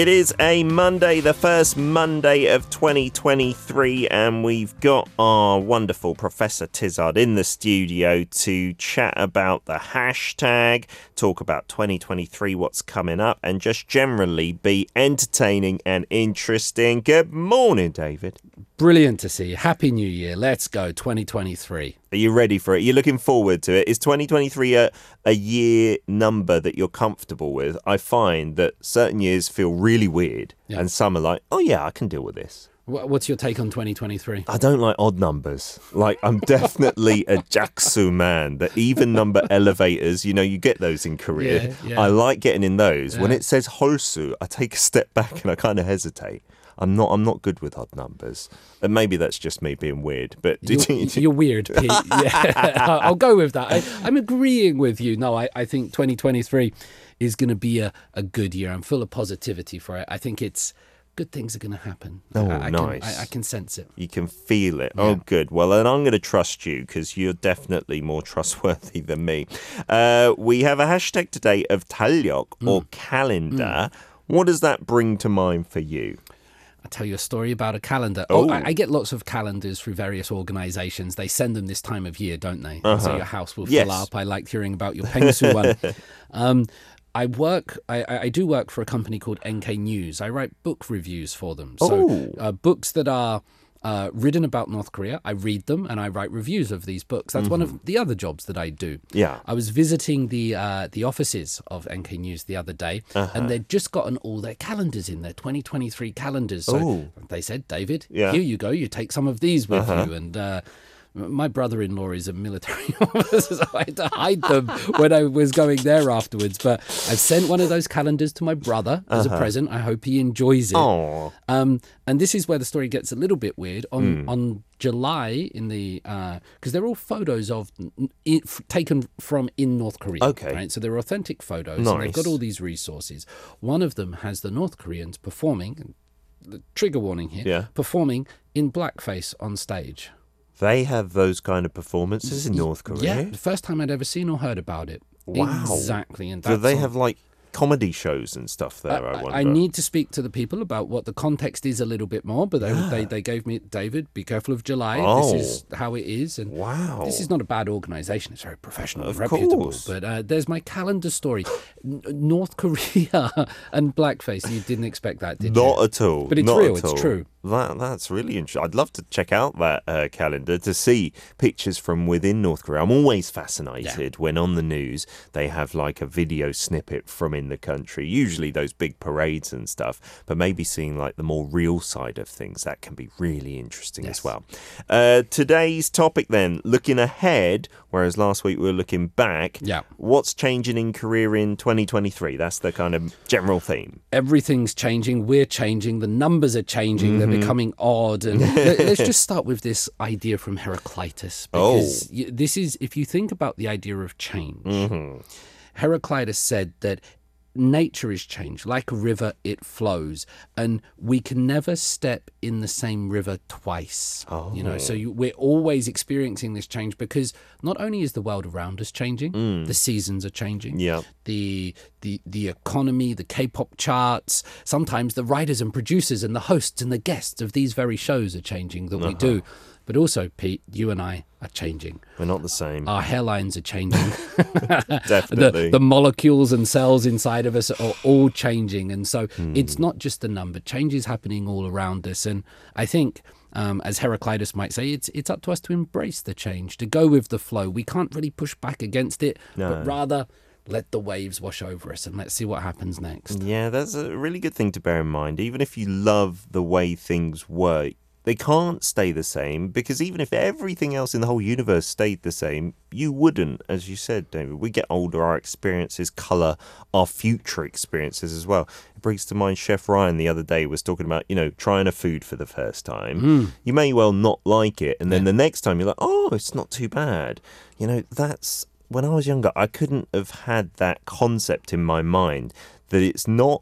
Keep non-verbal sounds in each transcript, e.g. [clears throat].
It is a Monday, the first Monday of 2023, and we've got our wonderful Professor Tizard in the studio to chat about the hashtag, talk about 2023, what's coming up, and just generally be entertaining and interesting. Good morning, David. Brilliant to see you. Happy New Year. Let's go 2023. Are you ready for it? You're looking forward to it. Is 2023 a, a year number that you're comfortable with? I find that certain years feel really weird, Yeah. and some are like, oh, yeah, I can deal with this. What's your take on 2023? I don't like odd numbers. Like, I'm [laughs] definitely a Jaksu man. The even number [laughs] elevators, you know, you get those in Korea. Yeah, yeah. I like getting in those. When it says Holsu, I take a step back and I kind of hesitate. I'm not. I'm not good with odd numbers, and maybe that's just me being weird. But [laughs] You're, you, [laughs] you're weird, Pete. Yeah, [laughs] I'll go with that. I, I'm agreeing with you. No, I, I think 2023 is going to be a, a good year. I'm full of positivity for it. I think it's good things are going to happen. Oh, I, I nice. Can, I, I can sense it. You can feel it. Oh, good. Well, then I'm going to trust you because you're definitely more trustworthy than me. Uh, we have a hashtag today of talyok or calendar. What does that bring to mind for you? Tell you a story about a calendar. Oh. Oh, I, I get lots of calendars through various organizations. They send them this time of year, don't they? So your house will fill up. I liked hearing about your Pengsu one. [laughs] Um, I work, I, I I do work for a company called NK News. I write book reviews for them. So Oh. uh, books that are uh, written about North Korea, I read them and I write reviews of these books. That's one of the other jobs that I do. Yeah. I was visiting the uh, the offices of NK News the other day, Uh-huh. and they'd just gotten all their calendars in their 2023 calendars. So Oh. they said, David, Yeah. Uh-huh. here you go. You take some of these with you. And uh, my brother-in-law is a military [laughs] officer, so I had to hide them when I was going there afterwards. But I've sent one of those calendars to my brother as Uh-huh. a present. I hope he enjoys it. Oh, Um, and this is where the story gets a little bit weird. On Hmm. on July in the because they're all photos of n- i f- taken from in North Korea. Okay. right. So they're authentic photos. And they've got all these resources. One of them has the North Koreans performing. The trigger warning here. Yeah. Performing in blackface on stage. They have those kind of performances in North Korea. Yeah, the first time I'd ever seen or heard about it. Wow. Exactly. And Do they on- have like comedy shows and stuff there? I, I, wonder. I need to speak to the people about what the context is a little bit more, but they, they, they gave me, David, be careful of July. This is how it is. And Wow. this is not a bad organization. It's very professional Of and reputable. course. But uh, there's my calendar story. North Korea [laughs] and blackface. You didn't expect that, did Not you? Not at all. But it's Not real, at it's true. That that's really interesting. I'd love to check out that uh, calendar to see pictures from within North Korea. I'm always fascinated when on the news they have like a video snippet from in the country. Usually those big parades and stuff, but maybe seeing like the more real side of things that can be really interesting as well. Uh, today's topic then, looking ahead, whereas last week we were looking back. Yeah. What's changing in Korea in 2023? That's the kind of general theme. Everything's changing. We're changing. The numbers are changing. They're Mm-hmm. becoming odd. And [laughs] let- let's just start with this idea from Heraclitus. Oh. Because y this is, if you think about the idea of change, Mm-hmm. Heraclitus said that nature is changed. Like a river, it flows. And we can never step in the same river twice. You know, Oh. so you, we're always experiencing this change because not only is the world around us changing, the seasons are changing. Mm. Yeah. The, the the economy, the K-pop charts, sometimes the writers and producers and the hosts and the guests of these very shows are changing that we do. But also, Pete, you and I are changing. We're not the same. Our hairlines are changing. [laughs] Definitely. the, the molecules and cells inside of us are all changing. And so Hmm. it's not just a number, change is happening all around us. And I think, um, as Heraclitus might say, it's, it's up to us to embrace the change, to go with the flow. We can't really push back against it, No. but rather let the waves wash over us and let's see what happens next. Yeah, that's a really good thing to bear in mind. Even if you love the way things work, they can't stay the same because even if everything else in the whole universe stayed the same, you wouldn't, as you said, David. We get older, our experiences color our future experiences as well. It brings to mind Chef Ryan the other day was talking about, you know, trying a food for the first time. Hmm. You may well not like it, and then the next time you're like, oh, it's not too bad. You know, that's when I was younger, I couldn't have had that concept in my mind that it's not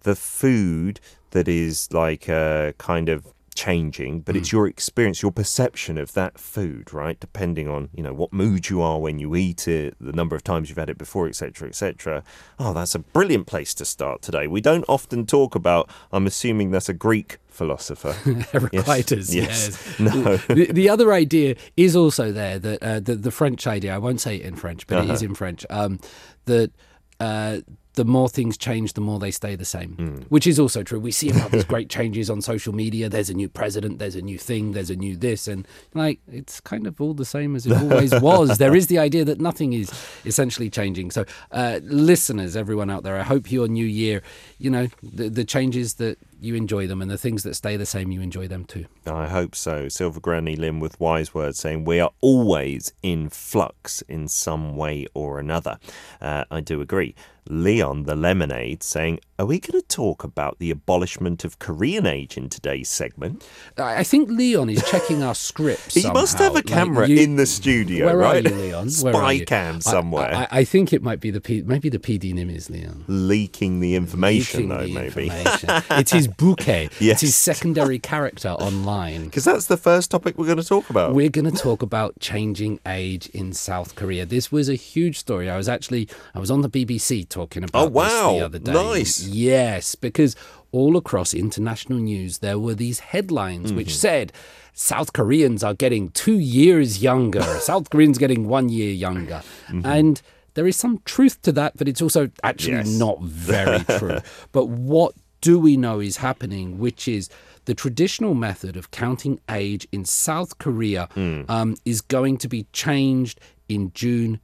the food that is like a kind of changing, but it's your experience, your perception of that food, right? Depending on you know what mood you are when you eat it, the number of times you've had it before, etc., etc. Oh, that's a brilliant place to start today. We don't often talk about. I'm assuming that's a Greek philosopher. [laughs] Heraclitus. Yes. Yes. [laughs] No. The, the other idea is also there that uh, the the French idea. I won't say it in French, but Uh-huh. it is in French. Um, that. Uh, the more things change, the more they stay the same, Hmm. which is also true. We see about these great changes on social media. There's a new president, there's a new thing, there's a new this, and like it's kind of all the same as it always was. There is the idea that nothing is essentially changing. So, uh, listeners, everyone out there, I hope your new year, you know, the, the changes that you enjoy them, and the things that stay the same, you enjoy them too. I hope so. Silver Granny Lim with wise words saying we are always in flux in some way or another. Uh, I do agree. Leon the Lemonade saying, Are we going to talk about the abolishment of Korean age in today's segment? I I think Leon is checking our scripts. [laughs] He must have a somehow. Like, camera you- in the studio, Where right? are you, Leon? [laughs] Spy cam I- somewhere. I, I think it might be the P, maybe the PD name is Leon. Leaking the information, Leaking though, the maybe. information. [laughs] it's his bouquet. Yes. It's his secondary character online. Because that's the first topic we're going to talk about. We're going to talk about changing age in South Korea. This was a huge story. I was actually I was on the BBC talking about Oh, wow. the other day. Nice. Yes, because all across international news there were these headlines which Mm-hmm. said South Koreans are getting 2 years younger. [laughs] South Koreans getting 1 year younger. And there is some truth to that, but it's also actually Mm-hmm. Yes. not very [laughs] true. but what do we know is happening, which is the traditional method of counting age in South Korea Hmm. um, is going to be changed in June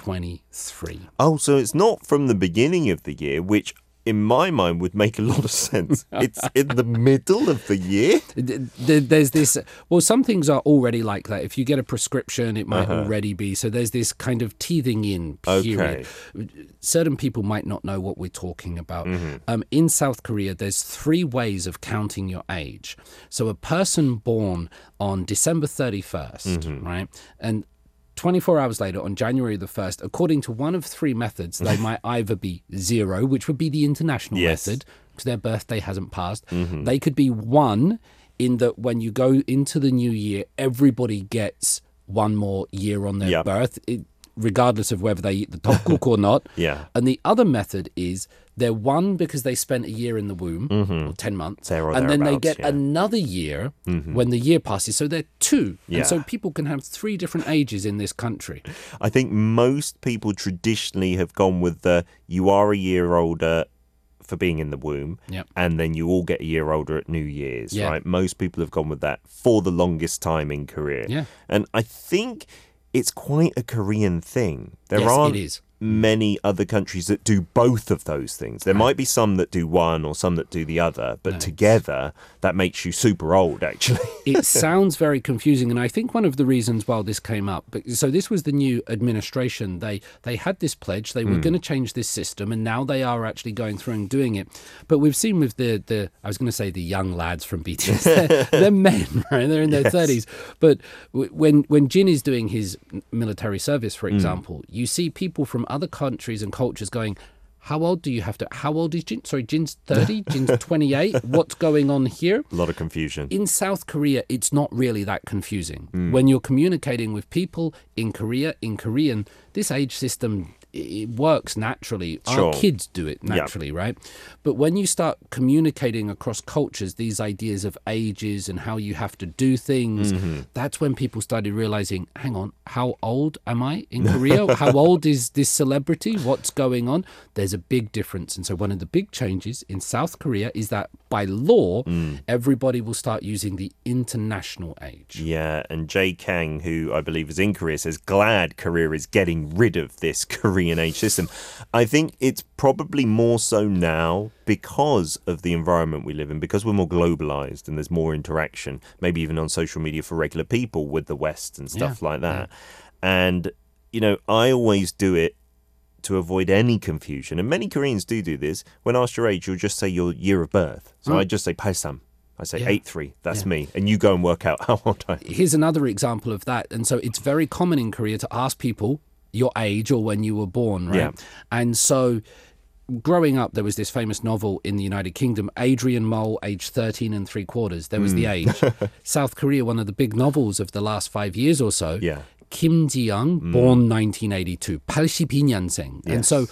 2023. Oh, so it's not from the beginning of the year, which in my mind would make a lot of sense. [laughs] it's in the middle of the year. Th- th- There's this, well, some things are already like that. If you get a prescription, it might uh-huh. already be. So there's this kind of teething in period. Okay. Certain people might not know what we're talking about. Mm-hmm. Um, in South Korea, there's three ways of counting your age. So a person born on December 31st, mm-hmm. right? And 24 hours later, on January the 1st, according to one of three methods, they [laughs] might either be zero, which would be the international Yes. method, because their birthday hasn't passed. Mm-hmm. They could be one, in that when you go into the new year, everybody gets one more year on their Yep. birth, it, regardless of whether they eat the tteokguk [laughs] or not. Yeah. And the other method is they're one because they spent a year in the womb, or 10 months, and then they get yeah. Mm-hmm. another year when the year passes. So they're two. Yeah. And so people can have three different ages in this country. I think most people traditionally have gone with the you are a year older for being in the womb, Yep. and then you all get a year older at New Year's, Yeah. right? Most people have gone with that for the longest time in Korea. Yeah. And I think it's quite a Korean thing. There Yes, aren't it is. Many other countries that do both of those things. There might be some that do one or some that do the other, but together that makes you super old actually. it [laughs] sounds very confusing, and I think one of the reasons why this came up. But so this was the new administration. They they had this pledge. They were Hmm. going to change this system, and now they are actually going through and doing it. But we've seen with the the I was going to say the young lads from BTS. [laughs] They're, they're men, right? They're in their Yes. thirties. But w- when when Jin is doing his military service, Hmm. for example, you see people from other countries and cultures going. How old do you have to? How old is Jin? Sorry, Jin's 30, [laughs] Jin's 28. What's going on here? a lot of confusion. in South Korea, it's not really that confusing. Hmm. When you're communicating with people in Korea, in Korean, this age system it works naturally. Sure. Our kids do it naturally, right? But when you start communicating across cultures, these ideas of ages and how you have to do things, Mm-hmm. that's when people started realizing, hang on, how old am I in Korea? how [laughs] old is this celebrity? What's going on? There's a big difference. And so one of the big changes in South Korea is that by law, Mm. everybody will start using the international age. Yeah, and Jay Kang, who I believe is in Korea, says glad Korea is getting rid of this Korean Korean age system. I think it's probably more so now because of the environment we live in, because we're more globalized and there's more interaction, maybe even on social media for regular people with the West and stuff Yeah, like that. And, you know, I always do it to avoid any confusion. And many Koreans do do this. When asked your age, you'll just say your year of birth. So mm. I just say Palsam. I say Yeah. eight three. That's me. And you go and work out [laughs] how old I am. Here's another example of that. And so it's very common in Korea to ask people your age or when you were born, right? Yeah. And so growing up, there was this famous novel in the United Kingdom, Adrian Mole, age 13 and three quarters. There was the Hmm. age. [laughs] South Korea, one of the big novels of the last five years or so. Yeah. Kim Ji-young, born 1982, 82년생. And so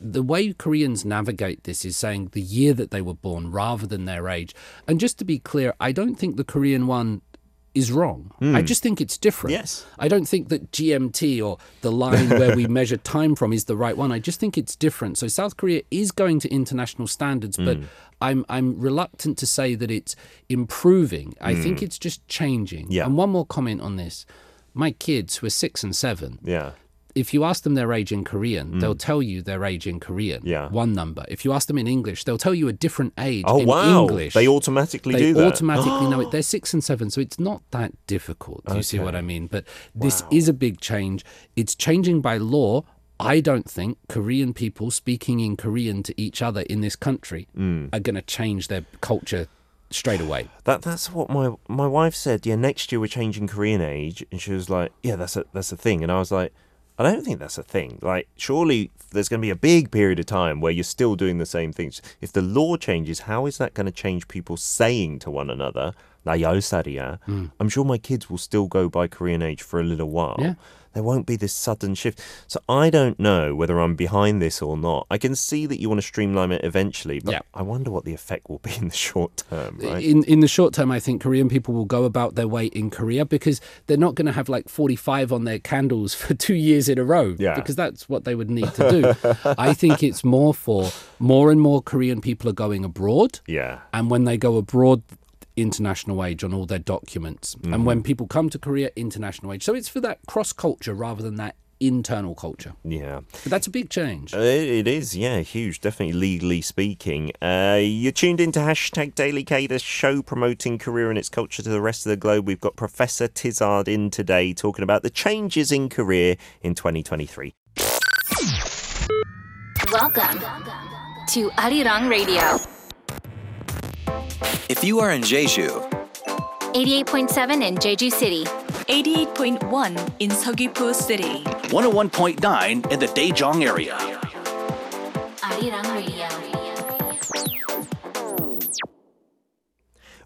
the way Koreans navigate this is saying the year that they were born rather than their age. And just to be clear, I don't think the Korean one is wrong. I hmm. just think it's different. Yes. I don't think that GMT or the line where we [laughs] measure time from is the right one. I just think it's different. So South Korea is going to international standards, but hmm. I'm I'm reluctant to say that it's improving. I think hmm. it's just changing. Yeah. And one more comment on this. My kids who are six and seven, Yeah. If you ask them their age in Korean, they'll tell you their age in Korean. Mm. Yeah. One number. If you ask them in English, they'll tell you a different age Oh in wow! English. They automatically They do that. They automatically know it. [gasps] They're six and seven, so it's not that difficult. Do you see what I mean? But this is a big change. It's changing by law. I don't think Korean people speaking in Korean to each other in this country Mm. are going to change their culture straight away. [sighs] That that's what my my wife said. Yeah, next year we're changing Korean age, and she was like, "Yeah, that's a that's a thing." And I was like, I don't think that's a thing. Like, surely there's going to be a big period of time where you're still doing the same things. If the law changes, how is that going to change people saying to one another, mm. I'm sure my kids will still go by Korean age for a little while. Yeah. There won't be this sudden shift. So I don't know whether I'm behind this or not. I can see that you want to streamline it eventually, but Yeah. I wonder what the effect will be in the [laughs] short term, right? In in the short term, I think Korean people will go about their way in Korea because they're not going to have like 45 on their candles [laughs] for two years in a row. Yeah. Because that's what they would need to do. [laughs] I think it's more for more and more Korean people are going abroad. yeah. And when they go abroad, international age on all their documents. And Mm-hmm. when people come to Korea, international age. So it's for that cross culture rather than that internal culture. Yeah. But that's a big change. Uh, It is, yeah, huge. Definitely legally speaking. Uh, you're tuned into hashtag Daily K, the show promoting Korea and its culture to the rest of the globe. We've got Professor Tizard in today talking about the changes in Korea in 2023. Welcome to Arirang Radio, If you are in Jeju, 88.7 in Jeju City, 88.1 in Seogwipo City. 101.9 in the Daejeong area. Arirang Radio.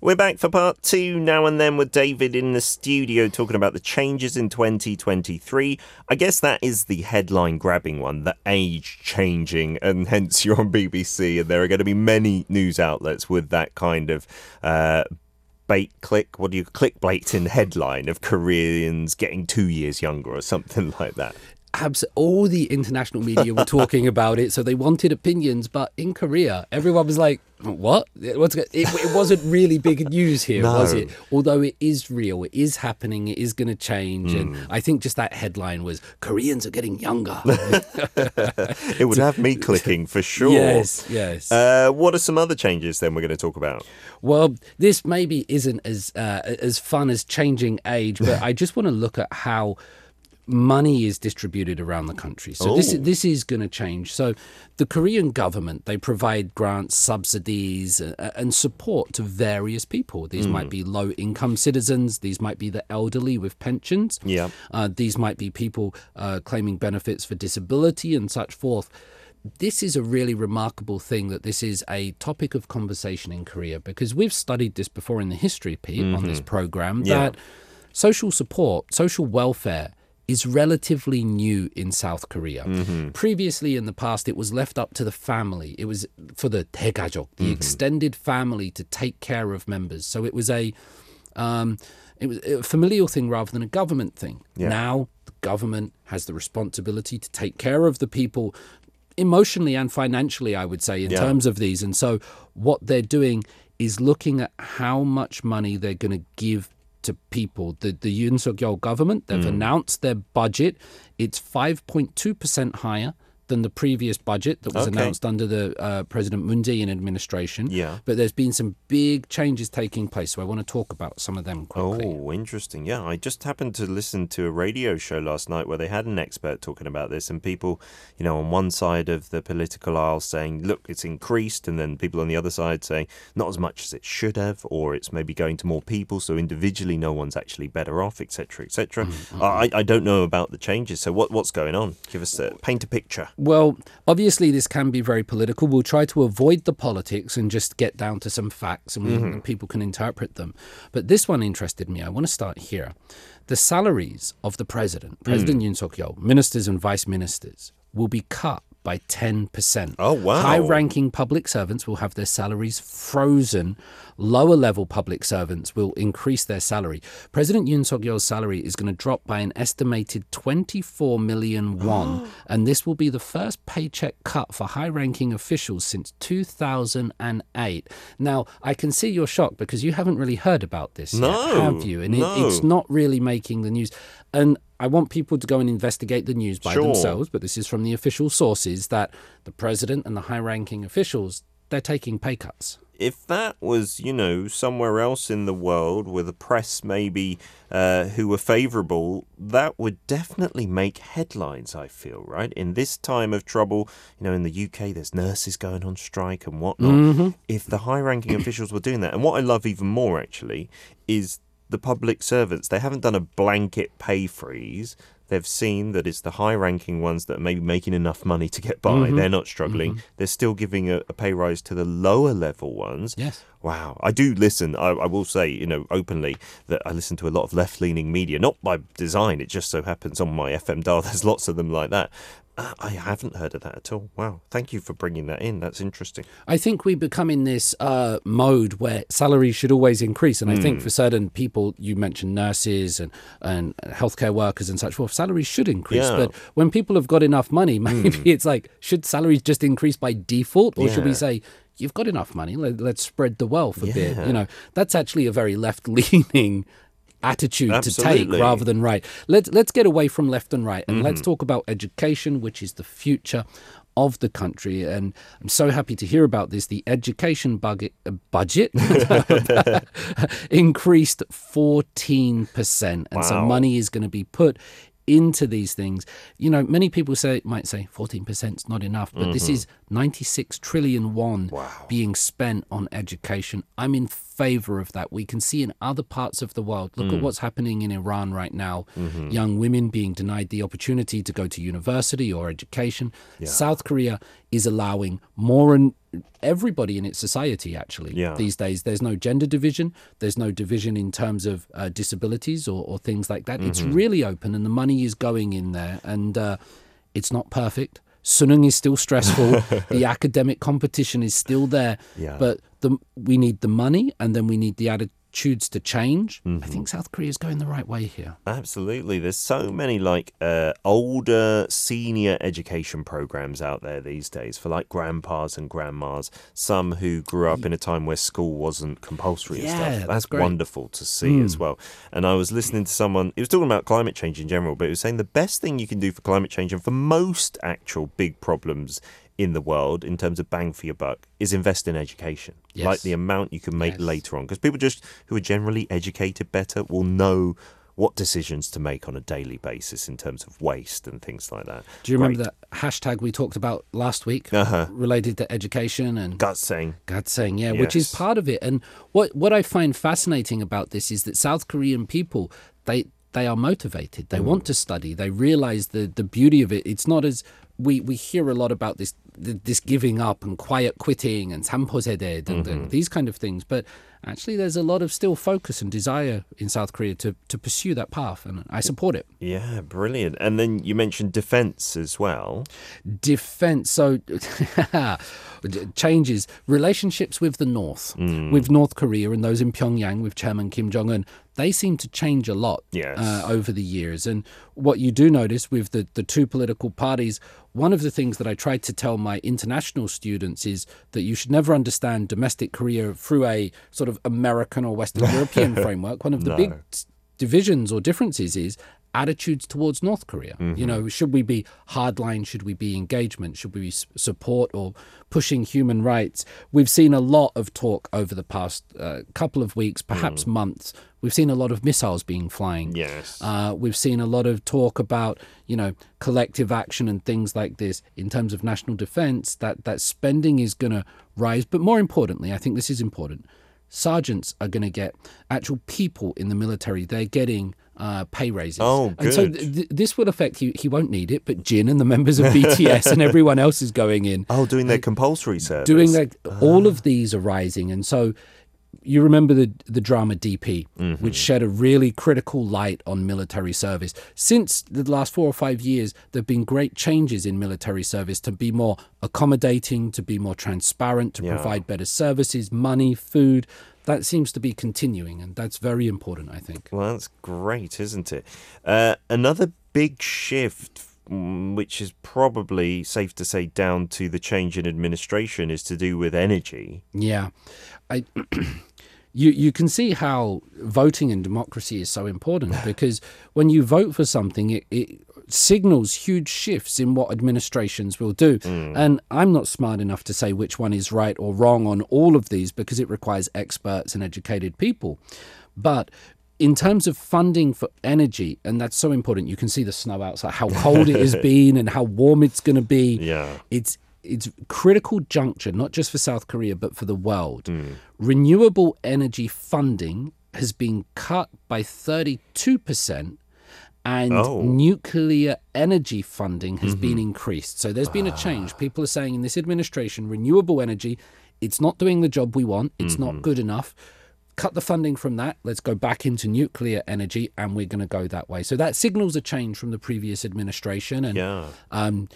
We're back for part two now and then with David in the studio talking about the changes in 2023. I guess that is the headline grabbing one, the age changing, and [laughs] hence you're on BBC, and there are going to be many news outlets with that kind of. Uh, Bait click, what do you clickbait in headline of Koreans getting two years younger or something [laughs] like that? Abs- all the international media were talking about it, so they wanted opinions. But in Korea, everyone was like, "What? What's it, it wasn't really big news here, [laughs] was it? Although it is real, it is happening, it is going to change, Hmm. and I think just that headline was Koreans are getting younger. [laughs] It would have me clicking for [laughs] sure. Yes, yes. Uh, what are some other changes then we're going to talk about? Well, this maybe isn't as uh, as fun as changing age, but I just want to look at how money is distributed around the country. So this Oh. this is going to change. So the Korean government they provide grants, subsidies, uh, and support to various people. These might be low income citizens. These might be the elderly with pensions. Yeah. Uh, these might be people uh, claiming benefits for disability and such forth. This is a really remarkable thing that this is a topic of conversation in Korea because we've studied this before in the history, Pete, on this program, Yeah. that social support, social welfare is relatively new in South Korea. Previously in the past, it was left up to the family. It was for the 대가족, the extended family to take care of members. So it was a um, it was a familial thing rather than a government thing. Yeah. Now the government has the responsibility to take care of the people emotionally and financially, I would say, in Yeah. terms of these. And so what they're doing is looking at how much money they're going to give to people. The the Yoon Suk Yeol government they've mm. announced their budget. It's five point two percent higher than the previous budget that was Okay. announced under the uh, President Moon Jae-in administration. Yeah. But there's been some big changes taking place, so I want to talk about some of them quickly. Oh, interesting. Yeah, I just happened to listen to a radio show last night where they had an expert talking about this, and people, you know, on one side of the political aisle saying, look, it's increased, and then people on the other side saying, not as much as it should have, or it's maybe going to more people, so individually no one's actually better off, etc., etc. I, I don't know about the changes, so what, what's going on? Give us a paint a picture. Well, obviously, this can be very political. We'll try to avoid the politics and just get down to some facts and, we, and people can interpret them. But this one interested me. I want to start here. The salaries of the president, mm. President Yoon Suk Yeol, ministers and vice ministers, will be cut by 10%. Oh, wow. High ranking public servants will have their salaries frozen. Lower level public servants will increase their salary. President Yoon Suk Yeol's salary is going to drop by an estimated 24 million won, [gasps] and this will be the first paycheck cut for high ranking officials since 2008. Now, I can see you're shocked because you haven't really heard about this No, yet, have you? And no. it, it's not really making the news. And I want people to go and investigate the news by Sure. themselves, but this is from the official sources that the president and the high ranking officials, they're taking pay cuts. if that was, you know, somewhere else in the world with a press maybe uh, who were favourable, that would definitely make headlines, I feel, right? In this time of trouble, you know, in the UK, there's nurses going on strike and whatnot. If the high ranking officials were doing that, and what I love even more actually is the public servants, they haven't done a blanket pay freeze. They've seen that it's the high ranking ones that are maybe making enough money to get by. Mm-hmm. They're not struggling. Mm-hmm. They're still giving a, a pay rise to the lower level ones. Yes. Wow. I do listen. I, I will say, you know, openly that I listen to a lot of left leaning media, not by design. It just so happens on my FM dial, there's lots of them like that. Uh, I haven't heard of that at all. Wow. Thank you for bringing that in. That's interesting. I think we become in this uh, mode where salaries should always increase, and I think for certain people, you mentioned nurses and and healthcare workers and such forth, salaries should increase. Yeah. But when people have got enough money, [laughs] maybe it's like, should salaries just increase by default, or should we say? You've got enough money. Let, let's spread the wealth a bit. You know, that's actually a very left-leaning attitude to take rather than right. Let's let's get away from left and right and Mm-hmm. let's talk about education, which is the future of the country. And I'm so happy to hear about this. The education budget uh, [laughs] budget [laughs] increased 14%, and so Wow. money is going to be put into these things. You know, many people say might say 14% is not enough, but this is 96 trillion won being spent on education. I'm in favor of that. We can see in other parts of the world. Look at what's happening in Iran right now. Young women being denied the opportunity to go to university or education. South Korea is allowing more and everybody in its society actually Yeah. these days there's no gender division there's no division in terms of uh, disabilities or, or things like that it's really open and the money is going in there and uh, it's not perfect sunung is still stressful [laughs] the academic competition is still there Yeah. but the, we need the money and then we need the attitudes to change i think south korea is going the right way here Absolutely. There's so many like uh, older senior education programs out there these days for like grandpas and grandmas. Some who grew up in a time where school wasn't compulsory and Yeah, stuff. that's That's wonderful to see as well. And I was listening to someone, he was talking about climate change in general, but he was saying the best thing you can do for climate change and for most actual big problems in the world in terms of bang for your buck is invest in education. Yes. Like the amount you can make Yes. later on. Because people just who are generally educated better will know what decisions to make on a daily basis in terms of waste and things like that. do you remember Great. that hashtag we talked about last week Uh-huh. related to education and Gut saying, God saying, yeah, which is part of it. And what what I find fascinating about this is that South Korean people they they are motivated. They want to study. They realize the the beauty of it. It's not as we we hear a lot about this this giving up and quiet quitting and sampo sedae and mm-hmm. these kind of things, but actually there's a lot of still focus and desire in South Korea to to pursue that path, and I support it. yeah, brilliant. And then you mentioned defence as well. defense so [laughs] changes relationships with the north with north korea and those in pyongyang with chairman kim jong-un they seem to change a lot Yes. uh, over the years and what you do notice with the, the two political parties one of the things that i try to tell my international students is that you should never understand domestic korea through a sort of american or western european [laughs] framework one of the No. big divisions or differences is attitudes towards North Korea. You know, should we be hardline? Should we be engagement? Should we be support or pushing human rights? We've seen a lot of talk over the past uh, couple of weeks, perhaps months. We've seen a lot of missiles being flying. Yes. Uh, we've seen a lot of talk about, you know, collective action and things like this in terms of national defense. That that spending is going to rise, but more importantly, I think this is important. Sergeants are going to get actual people in the military. They're getting uh, pay raises. Oh, And so th- th- this will affect he he won't need it, but Jin and the members of BTS and everyone else is going in [laughs] Oh, doing their compulsory service. doing like all of these are rising and so you remember the the drama DP which shed a really critical light on military service since the last 4 or 5 years there've been great changes in military service to be more accommodating to be more transparent to Yeah. provide better services money food that seems to be continuing and that's very important i think Well, that's great, isn't it? Uh, another big shift, which is probably safe to say down to the change in administration, is to do with energy. Yeah, I. [clears throat] You, you can see how voting in democracy is so important [laughs] because when you vote for something, it, it signals huge shifts in what administrations will do. Mm. And I'm not smart enough to say which one is right or wrong on all of these because it requires experts and educated people. But in terms of funding for energy, and that's so important, you can see the snow outside, how cold it has [laughs] been and how warm it's going to be Yeah. it's it's critical juncture not just for South Korea but for the world. Hmm. Renewable energy funding has been cut by 32% and Oh. nuclear energy funding has been mm-hmm. increased. So there's been a change. Ah. People are saying in this administration renewable energy it's not doing the job we want. It's not mm-hmm. good enough. Cut the funding from that. Let's go back into nuclear energy, and we're going to go that way. So that signals a change from the previous administration. And Yeah. um,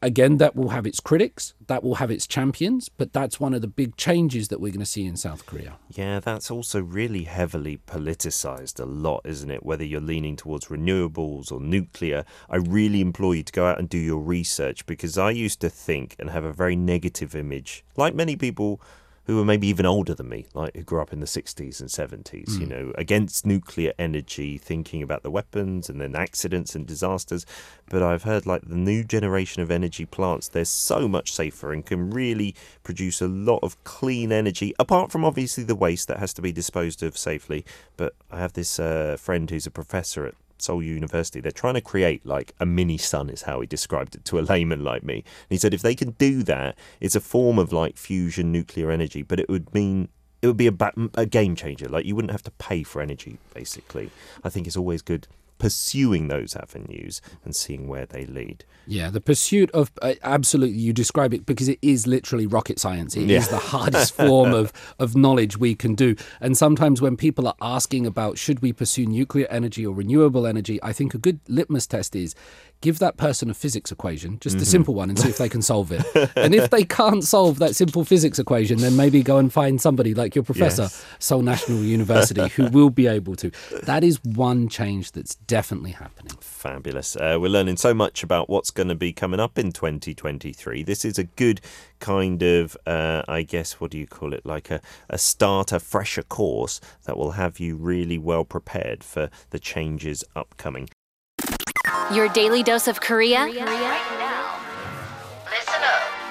again, that will have its critics, that will have its champions, but that's one of the big changes that we're going to see in South Korea. Yeah, that's also really heavily politicized a lot, isn't it? Whether you're leaning towards renewables or nuclear, I really implore you to go out and do your research because I used to think and have a very negative image, like many people who were maybe even older than me, like who grew up in the 60s and 70s, you know, against nuclear energy, thinking about the weapons and then accidents and disasters. But I've heard like the new generation of energy plants, they're so much safer and can really produce a lot of clean energy, apart from obviously the waste that has to be disposed of safely. But I have this uh, friend who's a professor at Seoul University. They're trying to create like a mini sun, is how he described it to a [laughs] layman like me. And he said if they can do that, it's a form of like fusion nuclear energy, but it would mean it would be a, ba- a game changer. Like you wouldn't have to pay for energy, basically. I think it's always good pursuing those avenues and seeing where they lead. Yeah, the pursuit of uh, absolutely, you describe it because it is literally rocket science. It is Yeah. the [laughs] hardest form of, of knowledge we can do. And sometimes when people are asking about should we pursue nuclear energy or renewable energy, I think a good litmus test is give that person a physics equation, just a simple one, and see if they can solve it. [laughs] and if they can't solve that simple physics equation, then maybe go and find somebody like your professor, Yes. Seoul National University, who [laughs] will be able to. That is one change that's definitely happening. Fabulous. Uh, we're learning so much about what's going to be coming up in 2023. This is a good kind of, uh, I guess, what do you call it? Like a, a starter, fresher course that will have you really well prepared for the changes upcoming. Your daily dose of Korea.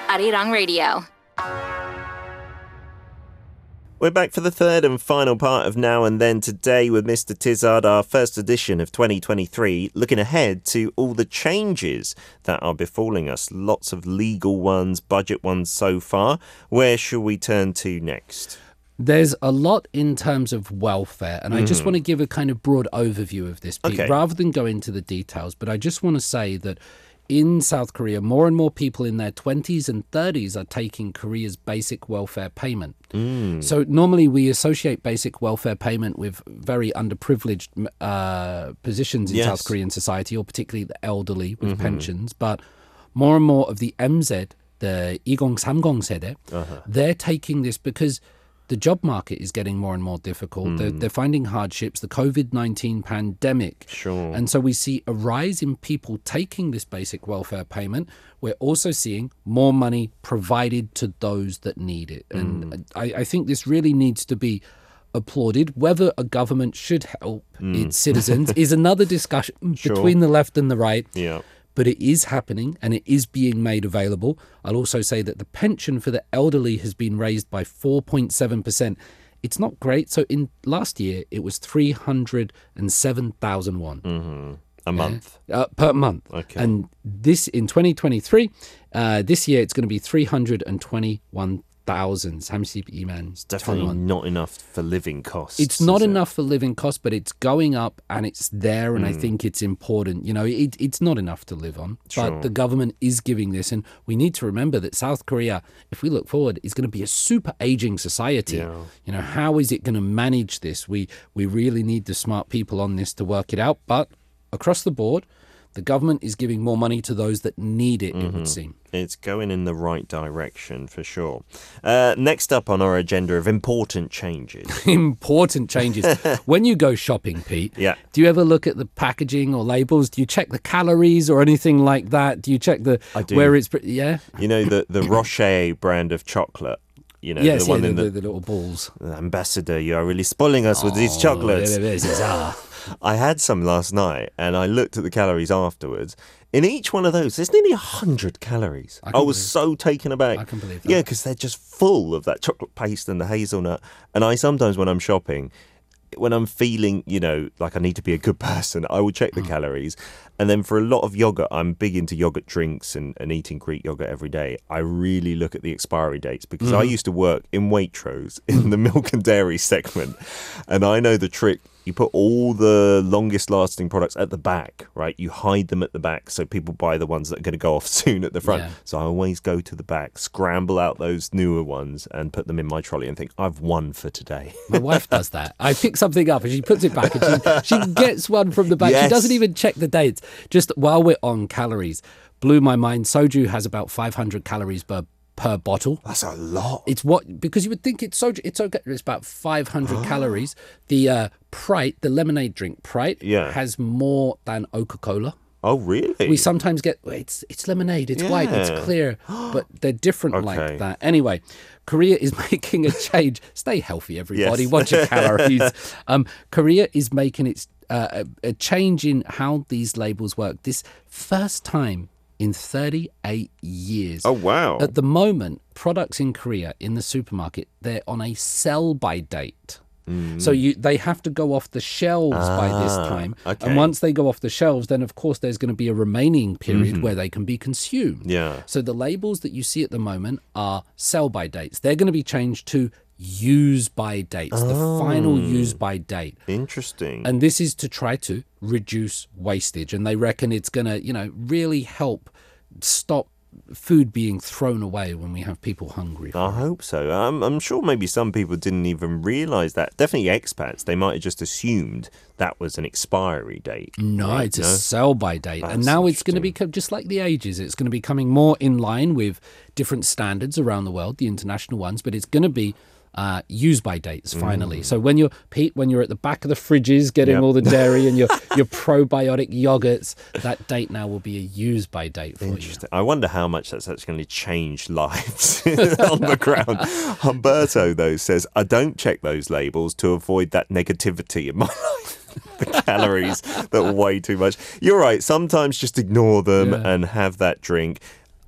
Arirang Radio. We're back for the third and final part of Now and Then today with Mr. Tizard, our first edition of 2023, looking ahead to all the changes that are befalling us. Lots of legal ones, budget ones so far. Where shall we turn to next? There's a lot in terms of welfare, and I just hmm. want to give a kind of broad overview of this, Pete, Okay. rather than go into the details. But I just want to say that in South Korea, more and more people in their 20s and 30s are taking Korea's basic welfare payment. Hmm. So normally we associate basic welfare payment with very underprivileged uh, positions in Yes. South Korean society, or particularly the elderly with mm-hmm. pensions. But more and more of the MZ, the 2030 uh-huh. 세대, they're taking this because the job market is getting more and more difficult. They're, they're finding hardships, the COVID 19 pandemic. Sure. And so we see a rise in people taking this basic welfare payment. We're also seeing more money provided to those that need it. And I, I think this really needs to be applauded. Whether a government should help Hmm. its [laughs] citizens is another discussion between the left and the right. Yeah. But it is happening and it is being made available. I'll also say that the pension for the elderly has been raised by 4.7%. It's not great. So in last year, it was 307,000 won A month. uh, per month. Okay. And this in 2023, uh, this year it's going to be 321,000. 32만 Definitely won. not enough for living costs. It's not is it? enough for living costs, but it's going up and it's there, Hmm. and I think it's important. You know, it, it's not enough to live on, Sure. but the government is giving this, and we need to remember that South Korea, if we look forward, is going to be a super aging society. Yeah. You know, how is it going to manage this? We we really need the smart people on this to work it out. But across the board, the government is giving more money to those that need it. It Mm-hmm. would seem. It's going in the right direction for sure. Uh, next up on our agenda of important changes. [laughs] important changes. [laughs] when you go shopping, Pete, Yeah. do you ever look at the packaging or labels? Do you check the calories or anything like that? Do you check the where it's yeah? you know the the Rocher brand of chocolate. You know yes, the one yeah, in the, the, the, little balls. Ambassador. You are really spoiling us with these chocolates. Oh, is. Ah. [laughs] I had some last night and I looked at the calories afterwards. In each one of those, there's nearly 100 calories. I, can was so taken aback. I can believe that. Yeah, because they're just full of that chocolate paste and the hazelnut. And I sometimes, when I'm shopping, when I'm feeling, you know, like I need to be a good [laughs] person, I will check the Mm. calories. And then for a lot of yogurt, I'm big into yogurt drinks and, and eating Greek yogurt every day. I really look at the expiry dates because Mm-hmm. I used to work in Waitrose in the milk and dairy segment. And I know the trick. You put all the longest lasting products at the back, right? You hide them at the back so people buy the ones that are going to go off [laughs] soon at the front. Yeah. So I always go to the back, scramble out those newer ones and put them in my trolley and think, I've won for today. [laughs] My wife does that. I pick something up and she puts it back and she, she [laughs] gets one from the back. She doesn't even check the dates. Just while we're on calories, blew my mind. Soju has about 500 calories per per bottle. That's a lot. It's what because you would think it's soju. It's okay. It's about 500 [gasps] calories. The uh, Sprite, the lemonade drink Sprite, Yeah. has more than Coca Cola. Oh, really? We sometimes get it's it's lemonade, it's white, it's clear, [gasps] but they're different Okay. like that. Anyway, Korea is [laughs] making a change. Stay healthy, everybody. Yes. Watch your [laughs] calories. Um, Korea is making its uh, a, a change in how these labels work. This first time in 38 years. oh, wow. At the moment, products in Korea in the supermarket, they're on a sell by date. So you they have to go off the shelves by this Mm. Ah, time. okay. And once they go off the shelves, then of course there's going to be a remaining period where they can be consumed. Mm-hmm. Yeah. So the labels that you see at the moment are sell by dates. They're going to be changed to use by dates, the final Oh. use by date. Interesting. And this is to try to reduce wastage. And they reckon it's going to, you know, really help stop food being thrown away when we have people hungry. I hope so. I'm, I'm sure maybe some people didn't even realize that. Definitely expats. They might have just assumed that was an expiry date. No, right? it's a sell by date. and now it's going to become just like the ages. It's going to be coming more in line with different standards around the world, the international ones, but it's going to be uh, use by dates finally. So when you're Pete, when you're at the back of the fridges getting Mm. Yep. all the dairy and your [laughs] your probiotic yogurts, that date now will be a use by date for you. Interesting. I wonder how much that's actually going to change [laughs] lives [laughs] on the ground. Humberto, though, says, I don't check those labels to avoid that negativity in my life. the calories that are way too much. You're right. Sometimes just ignore them Yeah. and have that drink.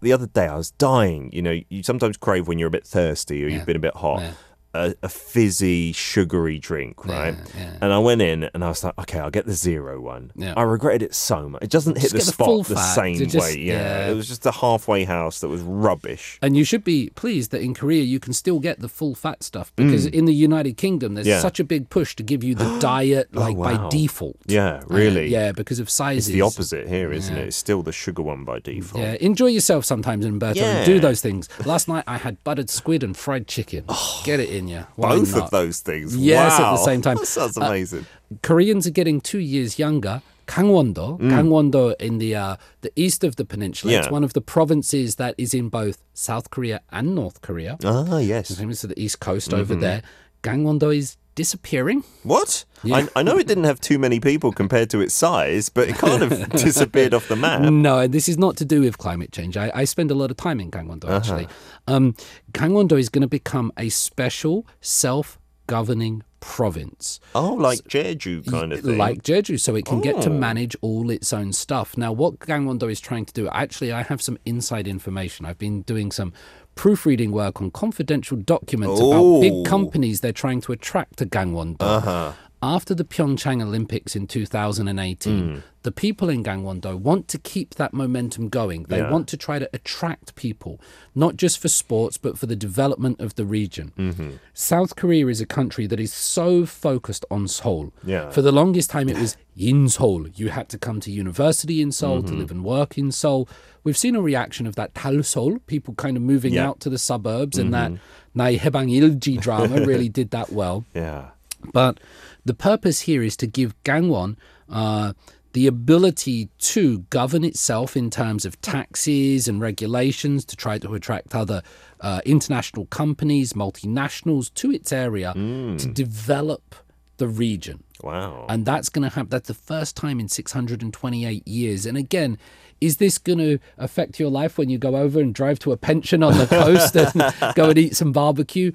The other day, I was dying. You know, you sometimes crave when you're a bit thirsty or Yeah. you've been a bit hot. Yeah. A, a fizzy, sugary drink, right? yeah. And I went in and I was like, okay, I'll get the zero one. Yeah. I regretted it so much. It doesn't hit the the spot the same just- way. Yeah. yeah. It was just a halfway house that was rubbish. And you should be pleased that in Korea you can still get the full fat stuff because in the United Kingdom there's Mm. Yeah. such a big push to give you the [gasps] diet like by wow. default. Yeah, Uh, really. yeah, because of sizes. It's the opposite here, isn't it? It's still the sugar one by default. Yeah, enjoy yourself sometimes, Umberto, and do those things. Last night I had buttered squid and fried chicken. Get it in you. Why Both not? of those things. Yes, at the same time. Uh, That sounds amazing. Koreans are getting two years younger. Gangwon-do, Gangwon-do in the uh, the east of the peninsula. It's Mm. One of the provinces that is in both South Korea and North Korea. ah, yes. Famous to the east coast over Mm-hmm. there. Gangwon-do is disappearing. What? Yeah. I, I know it didn't have too many people compared to its size, but it kind of [laughs] disappeared off the map. No, this is not to do with climate change. I, I spend a lot of time in Gangwon-do Uh-huh. actually. Um, Gangwon-do is going to become a special self-governing province. Oh, like Jeju kind of thing. Like Jeju, so it can get to Oh. manage all its own stuff. Now, what Gangwon-do is trying to do, actually, I have some inside information. I've been doing some proofreading work on confidential documents about big companies they're trying to attract to Gangwon-do. Uh-huh. After the Pyeongchang Olympics in 2018, Hmm. the people in Gangwon-do want to keep that momentum going. They Yeah. want to try to attract people, not just for sports, but for the development of the region. Mm-hmm. South Korea is a country that is so focused on Seoul. Yeah. For the longest time, it was in Seoul. You had to come to university in Seoul Mm-hmm. to live and work in Seoul. We've seen a reaction of that Tal Seoul, people kind of moving Yeah. Mm-hmm. out to the suburbs, and that Naui Haebang Ilji drama [laughs] really did that well. yeah. But the purpose here is to give Gangwon uh, the ability to govern itself in terms of taxes and regulations to try to attract other uh, international companies, multinationals to its area to develop the region. Wow. And that's going to happen. That's the first time in 628 years. And again, is this going to affect your life when you go over and drive to a pension on the [laughs] coast and go and eat some barbecue?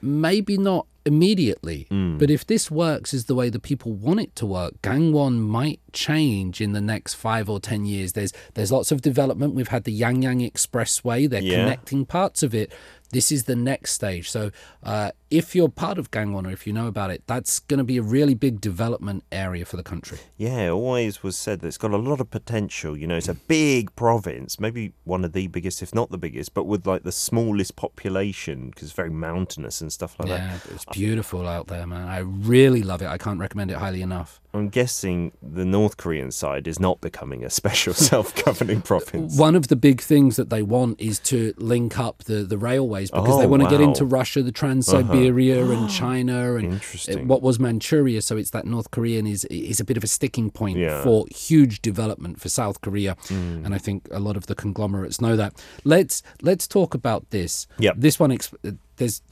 Maybe not immediately. But if this works as the way the people want it to work, Gangwon might change in the next five or ten years. There's there's lots of development. We've had the Yangyang Expressway. They're Yeah. connecting parts of it. This is the next stage. So uh, if you're part of Gangwon or if you know about it, that's going to be a really big development area for the country. Yeah, it always was said that it's got a lot of potential. You know, it's a big province, maybe one of the biggest, if not the biggest, but with like the smallest population because it's very mountainous and stuff like that. Yeah, it's beautiful out there, man. I really love it. I can't recommend it highly enough. I'm guessing the North Korean side is not becoming a special [laughs] self-governing province. One of the big things that they want is to link up the, the railways because they Oh, want to get into Russia, the Trans Siberia, uh-huh. and China, [gasps] and uh, it- what was Manchuria. So it's that North Korean is is a bit of a sticking point Yeah. For huge development for South Korea, hmm. and I think a lot of the conglomerates know that. Let's let's talk about this. Yep. This one, exp- uh, there's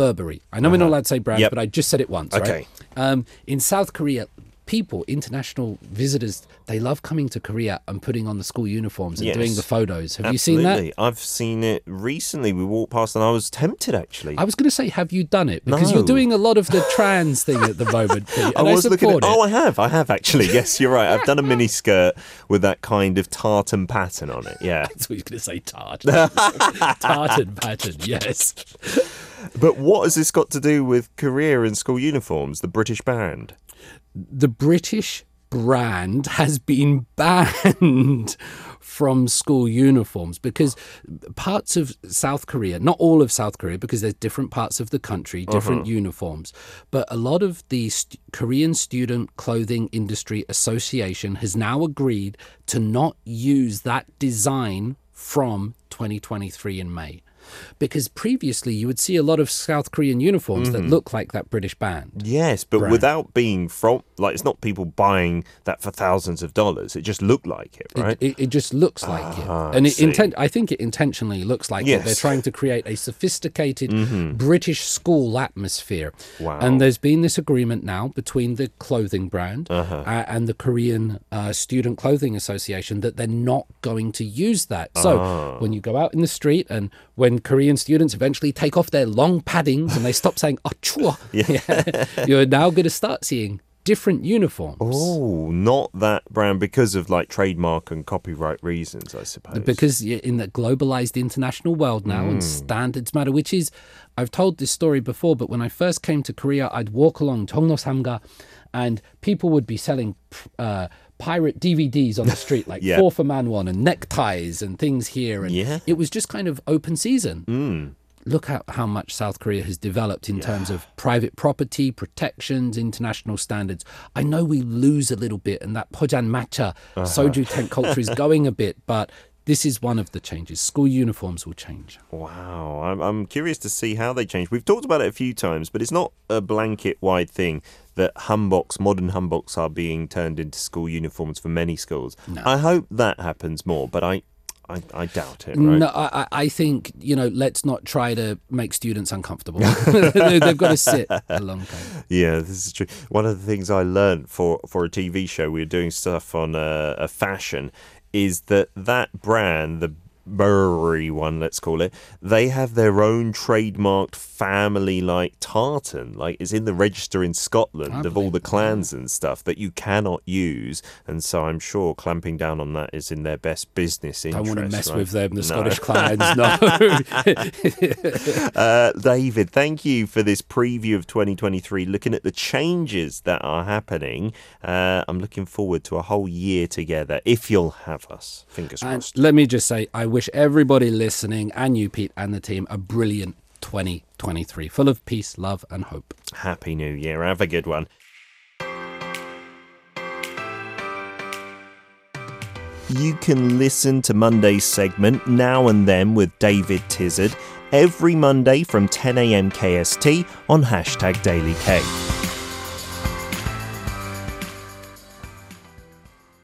Burberry. I know we're not allowed to say brands, Yep. but I just said it once. Okay. Right? Um, in South Korea, people, international visitors, they love coming to Korea and putting on the school uniforms and doing the photos. Have you seen that? I've seen it recently. We walked past and I was tempted actually. I was going to say, have you done it? Because you're doing a lot of the trans thing at the moment, [laughs] Pete, I, was looking at. it. Oh, I have. I have actually. Yes, you're right. I've done a mini skirt with that kind of tartan pattern on it. Yeah. [laughs] That's what you're going to say, tartan. [laughs] tartan pattern, yes. But what has this got to do with Korea and school uniforms? The British band. the British brand has been [laughs] banned from school uniforms because parts of South Korea, not all of South Korea, because there's different parts of the country, uh-huh. different uniforms, but a lot of the st- Korean Student Clothing Industry Association has now agreed to not use that design from 2023 in May. Because previously you would see a lot of South Korean uniforms that look like that British band. Yes, but Brand. without being from like it's not people buying that for thousands of dollars. It just looked like it, right? It, it, it just looks like Ah, it, and I it see. intent. I think it intentionally looks like it. They're Mm-hmm. trying to create a sophisticated British school atmosphere. Wow. And there's been this agreement now between the clothing brand Uh-huh. uh, and the Korean uh, Student Clothing Association that they're not going to use that. So Ah. when you go out in the street and when Korean students eventually take off their long paddings and they stop saying "ah chua," [laughs] [laughs] you're now going to start seeing different uniforms. Oh, not that brand because of like trademark and copyright reasons, I suppose. because in the globalized international world now and standards matter which is i've told this story before but when i first came to korea i'd walk along Samga and people would be selling uh, pirate dvds on the [laughs] street like Yeah. four for man one and neckties and things here and Yeah. it was just kind of open season hmm. look at how much South Korea has developed in terms of private property, protections, international standards. I know we lose a little bit, and that Pojangmacha uh-huh. soju tent culture is going a bit, but this is one of the changes. School uniforms will change. Wow, I'm, I'm curious to see how they change. We've talked about it a few times, but it's not a blanket wide thing that hanboks, modern hanboks, are being turned into school uniforms for many schools. No. I hope that happens more, but I, I, I doubt it. Right? No, I, I- think you know. Let's not try to make students uncomfortable. [laughs] They- They've got to sit a long time. Yeah, this is true. One of the things I learned for for a TV show, we were doing stuff on uh, a fashion, is that that brand, the brewery one, let's call it, they have their own trademarked family like tartan. Like it's in the register in Scotland of all the clans and stuff that you cannot use. And so I'm sure clamping down on that is in their best business interest. I interest. want to mess right? with them, the No. Scottish clans. [laughs] No. [laughs] Uh, David, thank you for this preview of 2023, looking at the changes that are happening. Uh, I'm looking forward to a whole year together, if you'll have us. Fingers and crossed. let me just say, I wish everybody listening and you, Pete, and the team a brilliant 2023, full of peace, love, and hope. Happy New Year. Have a good one. You can listen to Monday's segment Now and Then with David Tizard every Monday from 10am KST on hashtag DailyK.